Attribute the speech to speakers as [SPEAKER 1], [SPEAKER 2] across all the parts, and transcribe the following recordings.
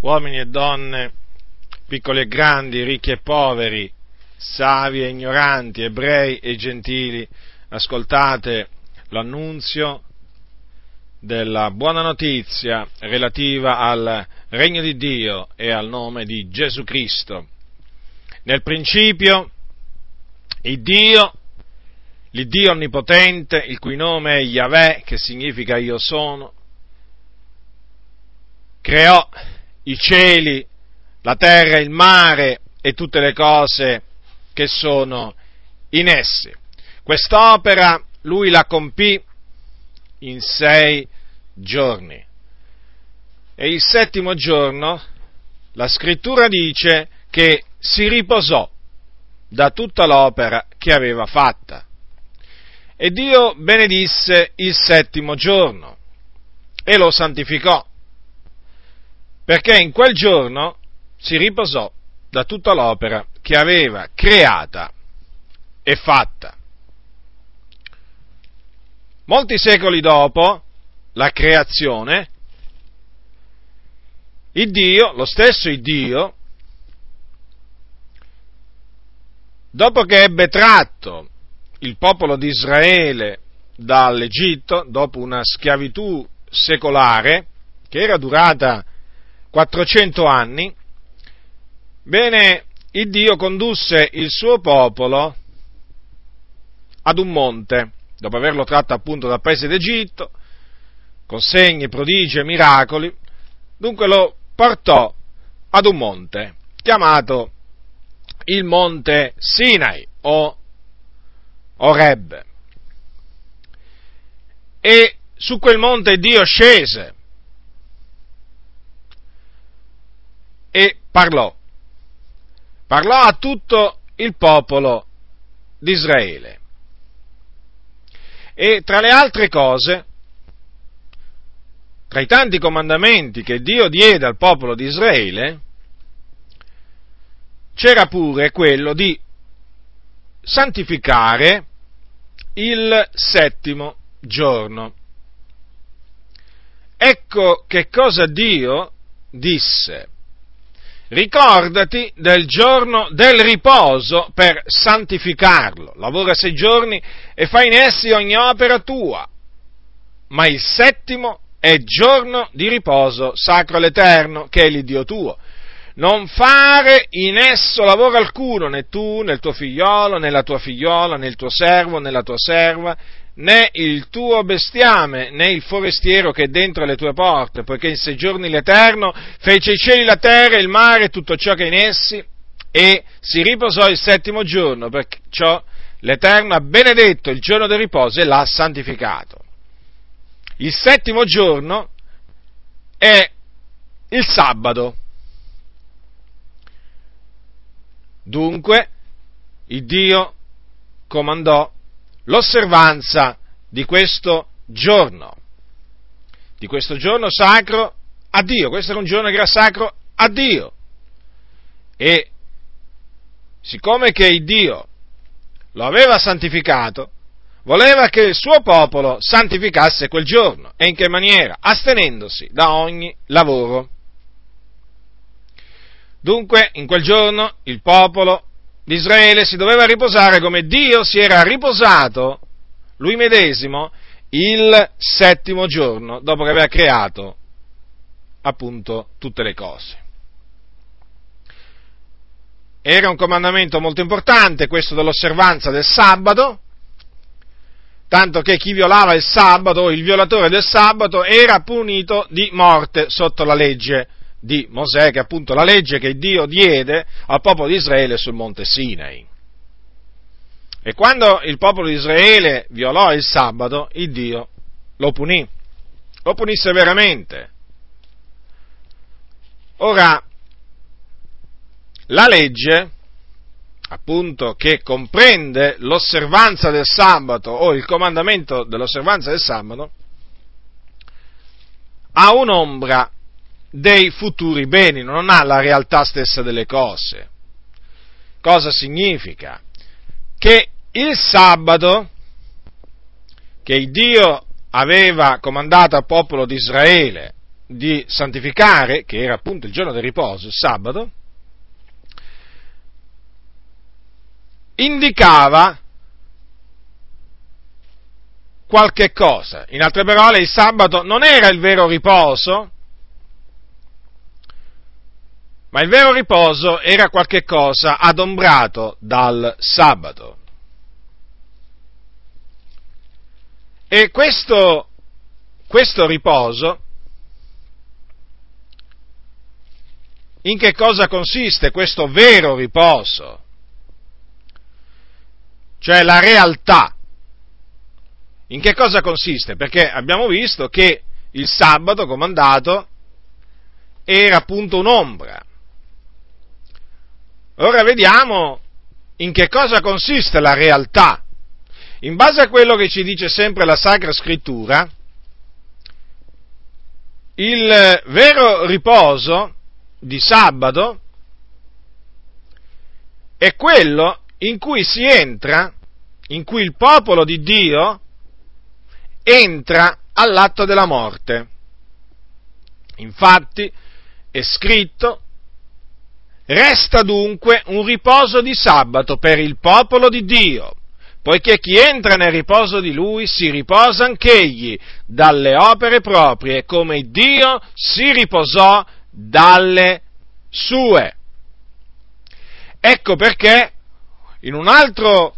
[SPEAKER 1] uomini e donne, piccoli e grandi, ricchi e poveri, savi e ignoranti, ebrei e gentili, ascoltate l'annunzio della buona notizia relativa al regno di Dio e al nome di Gesù Cristo. Nel principio, il Dio, l'Iddio onnipotente, il cui nome è Yahweh, che significa io sono, creò i cieli, la terra, il mare e tutte le cose che sono in essi. Quest'opera lui la compì in sei giorni. E il settimo giorno la scrittura dice che si riposò da tutta l'opera che aveva fatta. E Dio benedisse il settimo giorno e lo santificò, perché in quel giorno si riposò da tutta l'opera che aveva creata e fatta. Molti secoli dopo la creazione, il Dio, lo stesso Dio, dopo che ebbe tratto il popolo di Israele dall'Egitto, dopo una schiavitù secolare, che era durata 400 anni, bene, il Dio condusse il suo popolo ad un monte, dopo averlo tratto appunto dal paese d'Egitto, con segni, prodigi e miracoli, dunque lo portò ad un monte chiamato il monte Sinai o Oreb. E su quel monte Dio scese e parlò. Parlò a tutto il popolo di Israele. E tra le altre cose, tra i tanti comandamenti che Dio diede al popolo di Israele, c'era pure quello di santificare il settimo giorno. Ecco che cosa Dio disse ricordati del giorno del riposo per santificarlo. Lavora sei giorni e fai in essi ogni opera tua. Ma il settimo è giorno di riposo sacro all'Eterno, che è l'Iddio tuo. Non fare in esso lavoro alcuno, né tu, né il tuo figliolo, né la tua figliola, né il tuo servo, né la tua serva, né il tuo bestiame, né il forestiero che è dentro le tue porte, poiché in sei giorni l'Eterno fece i cieli, la terra, il mare e tutto ciò che è in essi, e si riposò il settimo giorno, perciò l'Eterno ha benedetto il giorno del riposo e l'ha santificato. Il settimo giorno è il sabato. Dunque, il Dio comandò l'osservanza di questo giorno, di questo giorno sacro a Dio. Questo era un giorno che era sacro a Dio. E siccome che Dio lo aveva santificato, voleva che il suo popolo santificasse quel giorno. E in che maniera? Astenendosi da ogni lavoro. Dunque, in quel giorno il popolo di Israele si doveva riposare come Dio si era riposato, lui medesimo, il settimo giorno, dopo che aveva creato appunto tutte le cose. Era un comandamento molto importante questo dell'osservanza del sabato, tanto che chi violava il sabato, il violatore del sabato, era punito di morte sotto la legge di Mosè, che è appunto la legge che Dio diede al popolo di Israele sul monte Sinai. E quando il popolo di Israele violò il sabato, il Dio lo punì, lo punì severamente. Ora, la legge, appunto, che comprende l'osservanza del sabato o il comandamento dell'osservanza del sabato, ha un'ombra dei futuri beni, non ha la realtà stessa delle cose. Cosa significa? Che il sabato, che il Dio aveva comandato al popolo di Israele di santificare, che era appunto il giorno del riposo, il sabato, indicava qualche cosa. In altre parole, il sabato non era il vero riposo, ma il vero riposo era qualche cosa adombrato dal sabato. E questo, questo riposo, in che cosa consiste questo vero riposo? Cioè la realtà. In che cosa consiste? Perché abbiamo visto che il sabato comandato era appunto un'ombra, Ora vediamo in che cosa consiste la realtà. In base a quello che ci dice sempre la Sacra Scrittura, il vero riposo di sabato è quello in cui si entra, in cui il popolo di Dio entra all'atto della morte. Infatti è scritto Resta dunque un riposo di sabato per il popolo di Dio, poiché chi entra nel riposo di lui si riposa anch'egli dalle opere proprie, come Dio si riposò dalle sue. Ecco perché in un altro,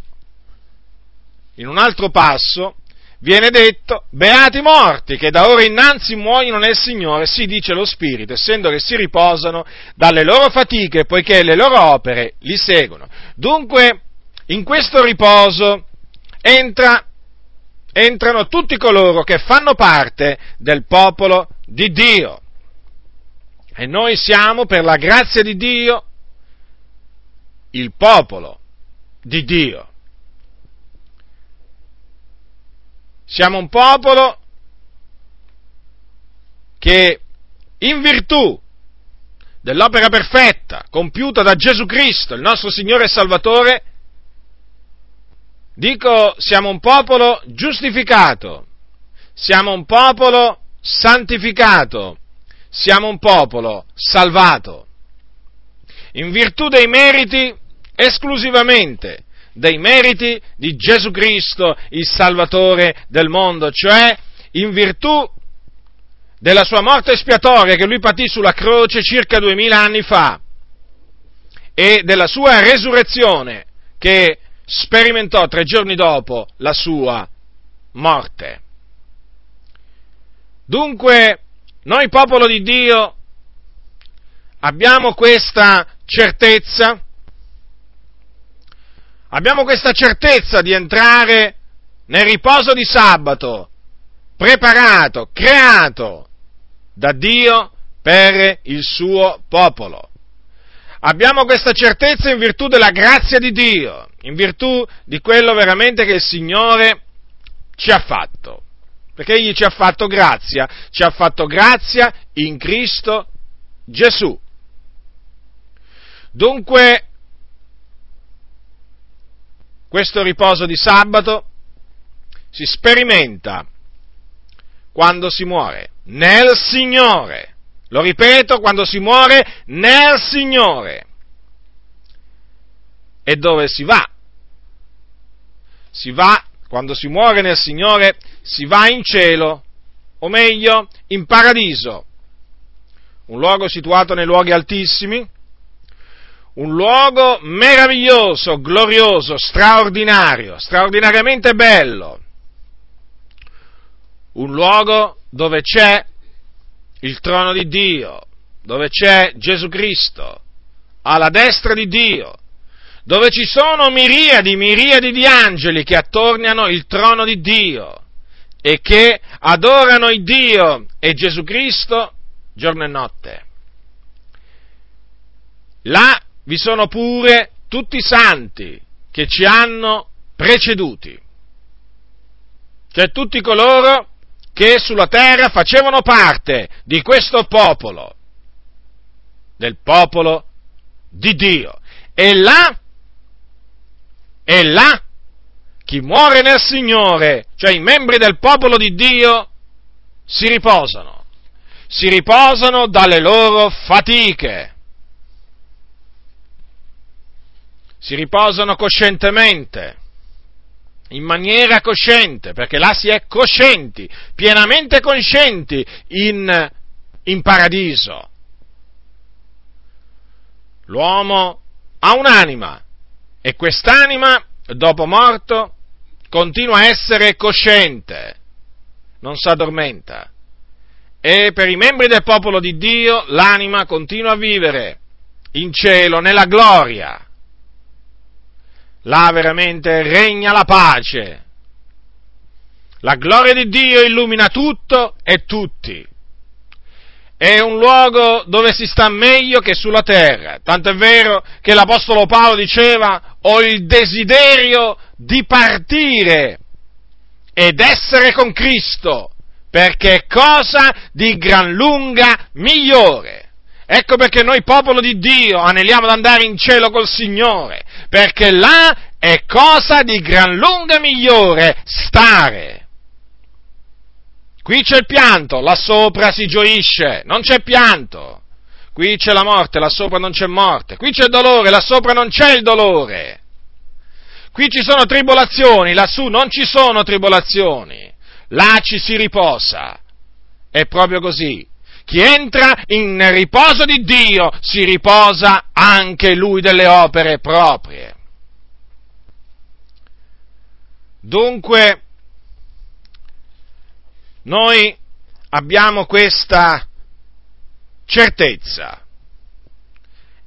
[SPEAKER 1] in un altro passo viene detto, beati morti che da ora innanzi muoiono nel Signore, si dice lo Spirito, essendo che si riposano dalle loro fatiche, poiché le loro opere li seguono. Dunque, in questo riposo entra, entrano tutti coloro che fanno parte del popolo di Dio. E noi siamo, per la grazia di Dio, il popolo di Dio. Siamo un popolo che in virtù dell'opera perfetta compiuta da Gesù Cristo, il nostro Signore e Salvatore, dico siamo un popolo giustificato, siamo un popolo santificato, siamo un popolo salvato, in virtù dei meriti esclusivamente dei meriti di Gesù Cristo, il Salvatore del mondo, cioè in virtù della sua morte espiatoria che lui patì sulla croce circa duemila anni fa e della sua resurrezione che sperimentò tre giorni dopo la sua morte. Dunque, noi popolo di Dio abbiamo questa certezza abbiamo questa certezza di entrare nel riposo di sabato, preparato, creato da Dio per il suo popolo. Abbiamo questa certezza in virtù della grazia di Dio, in virtù di quello veramente che il Signore ci ha fatto. Perché Egli ci ha fatto grazia, ci ha fatto grazia in Cristo Gesù. Dunque questo riposo di sabato si sperimenta quando si muore nel Signore. Lo ripeto, quando si muore nel Signore. E dove si va? Si va, quando si muore nel Signore, si va in cielo, o meglio, in paradiso, un luogo situato nei luoghi altissimi, un luogo meraviglioso, glorioso, straordinario, straordinariamente bello, un luogo dove c'è il trono di Dio, dove c'è Gesù Cristo, alla destra di Dio, dove ci sono miriadi, miriadi di angeli che attorniano il trono di Dio e che adorano il Dio e Gesù Cristo giorno e notte. Là vi sono pure tutti i santi che ci hanno preceduti, cioè tutti coloro che sulla terra facevano parte di questo popolo, del popolo di Dio. E là, e là, chi muore nel Signore, cioè i membri del popolo di Dio, si riposano. si riposano dalle loro fatiche. Si riposano coscientemente, in maniera cosciente, perché là si è coscienti, pienamente coscienti in, in paradiso. L'uomo ha un'anima e quest'anima, dopo morto, continua a essere cosciente, non si addormenta. E per i membri del popolo di Dio l'anima continua a vivere in cielo, nella gloria. Là veramente regna la pace. La gloria di Dio illumina tutto e tutti è un luogo dove si sta meglio che sulla terra. Tanto è vero che l'Apostolo Paolo diceva ho il desiderio di partire ed essere con Cristo, perché è cosa di gran lunga migliore. Ecco perché noi, popolo di Dio, aneliamo ad andare in cielo col Signore, perché là è cosa di gran lunga migliore stare. Qui c'è il pianto, là sopra si gioisce, non c'è pianto. Qui c'è la morte, là sopra non c'è morte. Qui c'è il dolore, là sopra non c'è il dolore. Qui ci sono tribolazioni, lassù non ci sono tribolazioni. Là ci si riposa. È proprio così. Chi entra in riposo di Dio si riposa anche lui delle opere proprie. Dunque, noi abbiamo questa certezza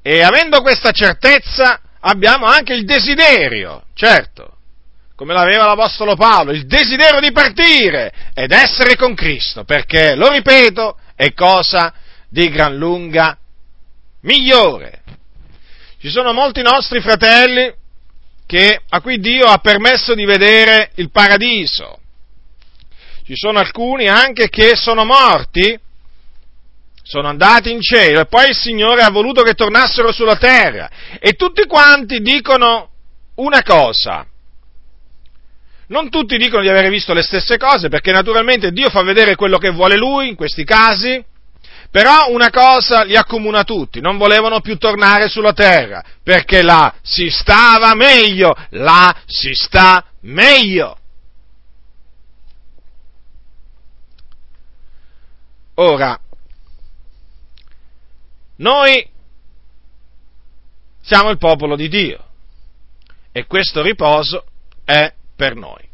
[SPEAKER 1] e avendo questa certezza abbiamo anche il desiderio, certo, come l'aveva l'Apostolo Paolo, il desiderio di partire ed essere con Cristo, perché, lo ripeto, è cosa di gran lunga migliore. Ci sono molti nostri fratelli che, a cui Dio ha permesso di vedere il paradiso, ci sono alcuni anche che sono morti, sono andati in cielo e poi il Signore ha voluto che tornassero sulla terra. E tutti quanti dicono una cosa. Non tutti dicono di aver visto le stesse cose, perché naturalmente Dio fa vedere quello che vuole Lui in questi casi, però una cosa li accomuna tutti, non volevano più tornare sulla terra, perché là si stava meglio, là si sta meglio. Ora, noi siamo il popolo di Dio e questo riposo è per noi.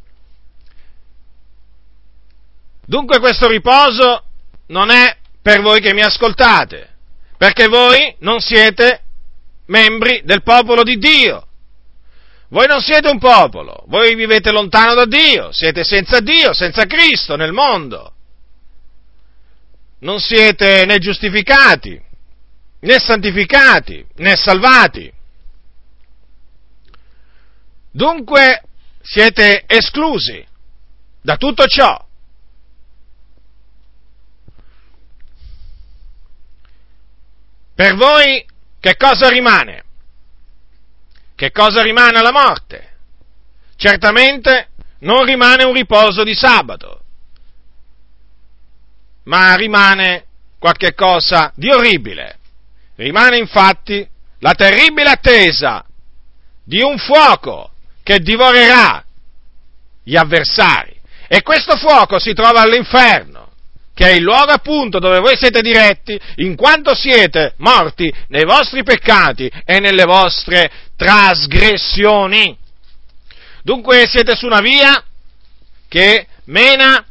[SPEAKER 1] Dunque questo riposo non è per voi che mi ascoltate, perché voi non siete membri del popolo di Dio. Voi non siete un popolo, voi vivete lontano da Dio, siete senza Dio, senza Cristo nel mondo non siete né giustificati, né santificati, né salvati. Dunque siete esclusi da tutto ciò. Per voi che cosa rimane? Che cosa rimane alla morte? Certamente non rimane un riposo di sabato, ma rimane qualche cosa di orribile. Rimane infatti la terribile attesa di un fuoco che divorerà gli avversari. E questo fuoco si trova all'inferno, che è il luogo appunto dove voi siete diretti, in quanto siete morti nei vostri peccati e nelle vostre trasgressioni. Dunque siete su una via che mena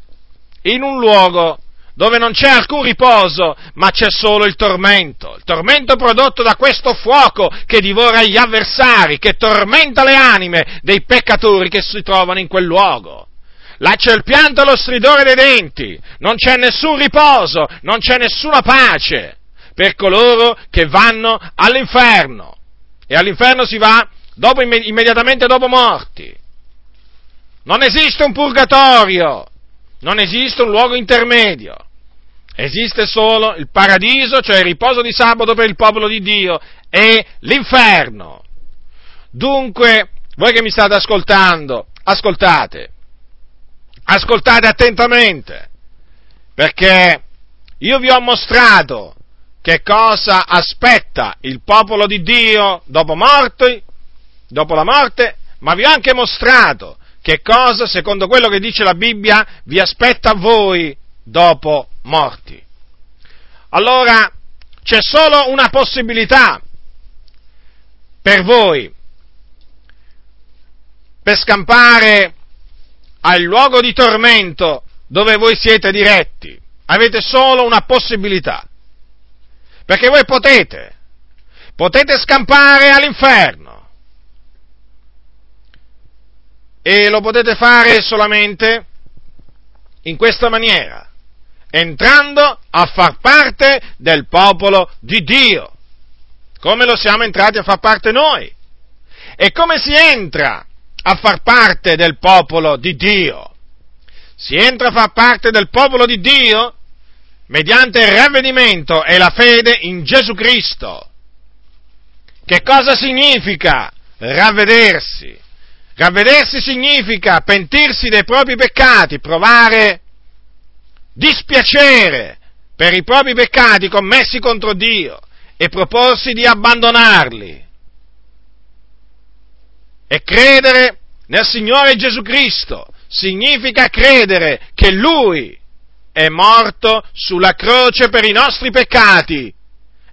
[SPEAKER 1] in un luogo dove non c'è alcun riposo, ma c'è solo il tormento, il tormento prodotto da questo fuoco che divora gli avversari, che tormenta le anime dei peccatori che si trovano in quel luogo. Là c'è il pianto e lo stridore dei denti, non c'è nessun riposo, non c'è nessuna pace per coloro che vanno all'inferno. E all'inferno si va dopo, immediatamente dopo morti. Non esiste un purgatorio, non esiste un luogo intermedio. Esiste solo il paradiso, cioè il riposo di sabato per il popolo di Dio, e l'inferno. Dunque, voi che mi state ascoltando, ascoltate, ascoltate attentamente, perché io vi ho mostrato che cosa aspetta il popolo di Dio dopo morte, dopo la morte, ma vi ho anche mostrato che cosa, secondo quello che dice la Bibbia, vi aspetta a voi dopo morti. Allora, c'è solo una possibilità per voi, per scampare al luogo di tormento dove voi siete diretti. Avete solo una possibilità. Perché voi potete, potete scampare all'inferno. E lo potete fare solamente in questa maniera, entrando a far parte del popolo di Dio, come lo siamo entrati a far parte noi. E come si entra a far parte del popolo di Dio? Si entra a far parte del popolo di Dio mediante il ravvedimento e la fede in Gesù Cristo. Che cosa significa ravvedersi? Ravvedersi significa pentirsi dei propri peccati, provare dispiacere per i propri peccati commessi contro Dio e proporsi di abbandonarli e credere nel Signore Gesù Cristo. Significa credere che Lui è morto sulla croce per i nostri peccati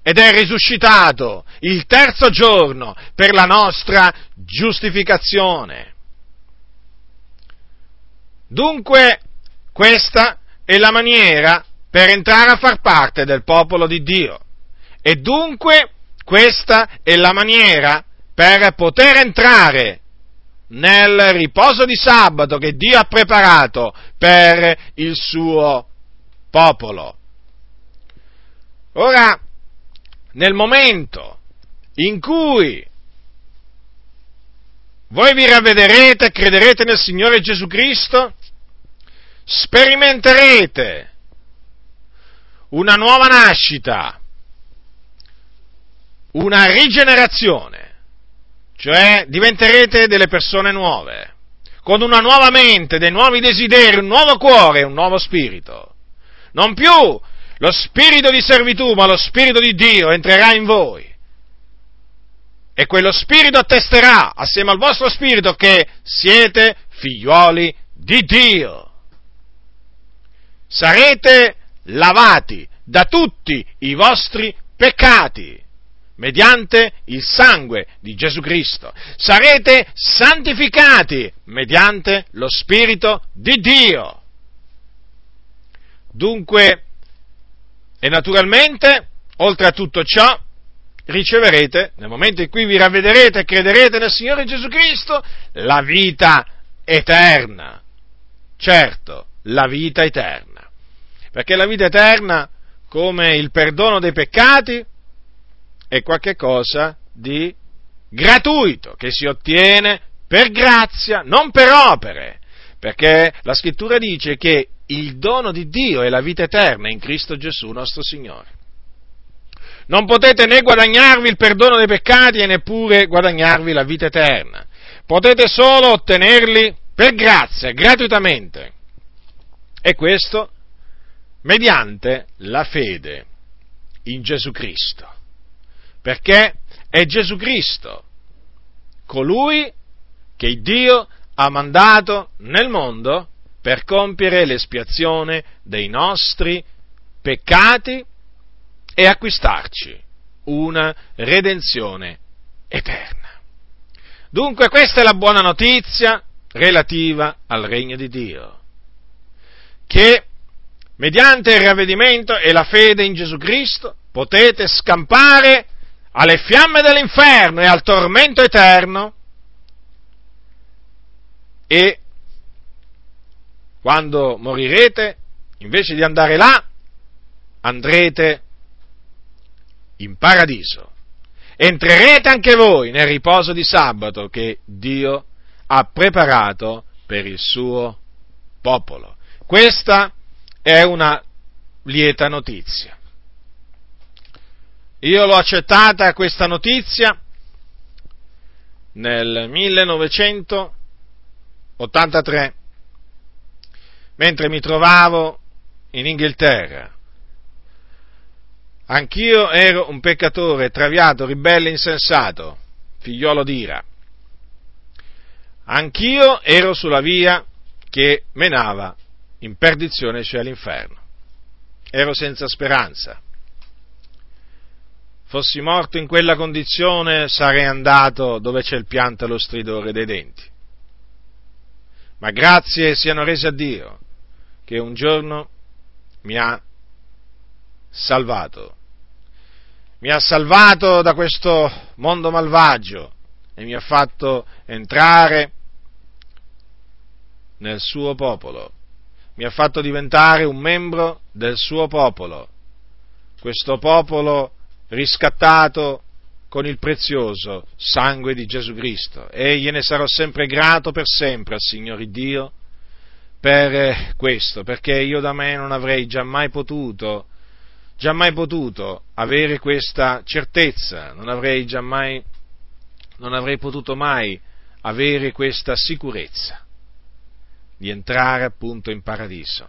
[SPEAKER 1] ed è risuscitato il terzo giorno per la nostra giustificazione. Dunque, questa è la maniera per entrare a far parte del popolo di Dio. E dunque, questa è la maniera per poter entrare nel riposo di sabato che Dio ha preparato per il suo popolo. Ora, nel momento in cui voi vi ravvederete e crederete nel Signore Gesù Cristo, sperimenterete una nuova nascita, una rigenerazione cioè diventerete delle persone nuove, con una nuova mente, dei nuovi desideri, un nuovo cuore, un nuovo spirito. Non più lo spirito di servitù, ma lo spirito di Dio entrerà in voi. E quello spirito attesterà, assieme al vostro spirito, che siete figliuoli di Dio. Sarete lavati da tutti i vostri peccati mediante il sangue di Gesù Cristo. Sarete santificati mediante lo Spirito di Dio. Dunque, e naturalmente, oltre a tutto ciò, riceverete, nel momento in cui vi ravvederete e crederete nel Signore Gesù Cristo, la vita eterna. Certo, la vita eterna. Perché la vita eterna, come il perdono dei peccati, è qualcosa di gratuito che si ottiene per grazia, non per opere, perché la scrittura dice che il dono di Dio è la vita eterna in Cristo Gesù nostro Signore. Non potete né guadagnarvi il perdono dei peccati e neppure guadagnarvi la vita eterna. Potete solo ottenerli per grazia, gratuitamente. E questo mediante la fede in Gesù Cristo perché è Gesù Cristo, colui che Dio ha mandato nel mondo per compiere l'espiazione dei nostri peccati e acquistarci una redenzione eterna. Dunque questa è la buona notizia relativa al regno di Dio, che mediante il ravvedimento e la fede in Gesù Cristo potete scampare alle fiamme dell'inferno e al tormento eterno e quando morirete, invece di andare là, andrete in paradiso. Entrerete anche voi nel riposo di sabato che Dio ha preparato per il suo popolo. Questa è una lieta notizia. Io l'ho accettata questa notizia nel 1983, mentre mi trovavo in Inghilterra Anch'io ero un peccatore, traviato, ribelle, insensato, figliolo d'ira. Anch'io ero sulla via che menava in perdizione, cioè all'inferno. Ero senza speranza. Fossi morto in quella condizione, sarei andato dove c'è il pianto e lo stridore dei denti. Ma grazie siano rese a Dio che un giorno mi ha salvato. Mi ha salvato da questo mondo malvagio e mi ha fatto entrare nel suo popolo, mi ha fatto diventare un membro del suo popolo, questo popolo riscattato con il prezioso sangue di Gesù Cristo. E gliene sarò sempre grato per sempre al Signore Dio per questo, perché io da me non avrei giammai potuto giammai potuto avere questa certezza, non avrei giammai, non avrei potuto mai avere questa sicurezza di entrare appunto in paradiso.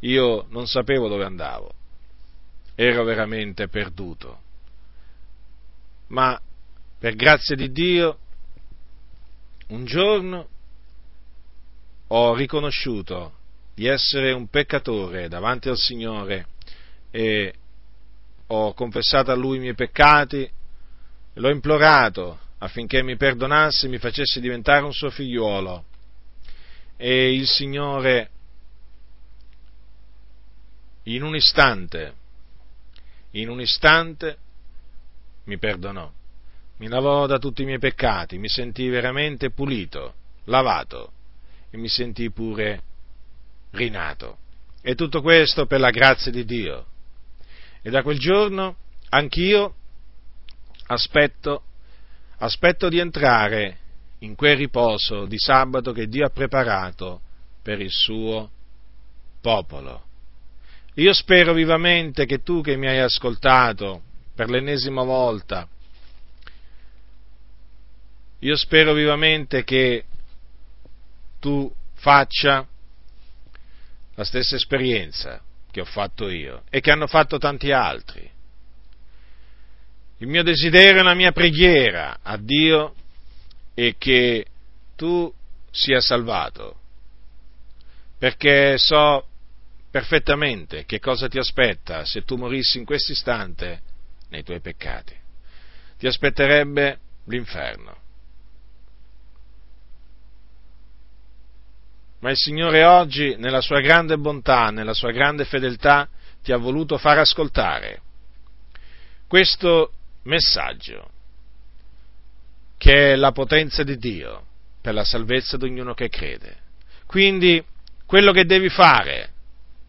[SPEAKER 1] Io non sapevo dove andavo, ero veramente perduto, ma per grazia di Dio un giorno ho riconosciuto di essere un peccatore davanti al Signore e ho confessato a lui i miei peccati, l'ho implorato affinché mi perdonasse e mi facesse diventare un suo figliuolo. E il Signore in un istante, in un istante mi perdonò, mi lavò da tutti i miei peccati, mi sentii veramente pulito, lavato e mi sentii pure rinato. E tutto questo per la grazia di Dio. E da quel giorno anch'io aspetto, aspetto di entrare in quel riposo di sabato che Dio ha preparato per il suo popolo. Io spero vivamente che tu che mi hai ascoltato per l'ennesima volta, io spero vivamente che tu faccia la stessa esperienza che ho fatto io e che hanno fatto tanti altri. Il mio desiderio e la mia preghiera a Dio è che tu sia salvato, perché so perfettamente che cosa ti aspetta se tu morissi in questo istante nei tuoi peccati. Ti aspetterebbe l'inferno. Ma il Signore oggi, nella sua grande bontà, nella sua grande fedeltà, ti ha voluto far ascoltare questo messaggio, che è la potenza di Dio per la salvezza di ognuno che crede. Quindi, quello che devi fare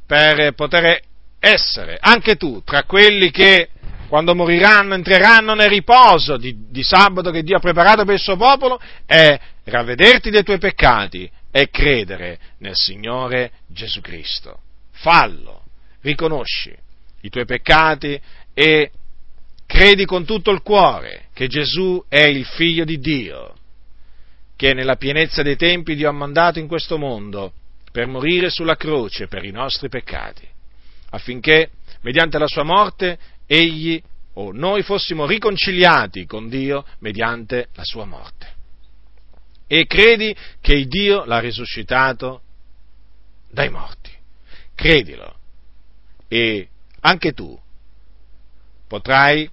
[SPEAKER 1] per poter essere anche tu tra quelli che quando moriranno entreranno nel riposo di, di, sabato che Dio ha preparato per il suo popolo è ravvederti dei tuoi peccati è credere nel Signore Gesù Cristo. Fallo, riconosci i tuoi peccati e credi con tutto il cuore che Gesù è il figlio di Dio, che nella pienezza dei tempi Dio ha mandato in questo mondo per morire sulla croce per i nostri peccati, affinché mediante la sua morte egli o noi fossimo riconciliati con Dio mediante la sua morte e credi che Dio l'ha risuscitato dai morti. Credilo e anche tu potrai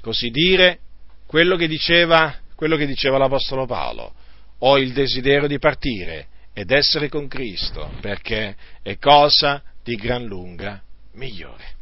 [SPEAKER 1] così dire quello che diceva, quello che diceva l'Apostolo Paolo. Ho il desiderio di partire ed essere con Cristo perché è cosa di gran lunga migliore.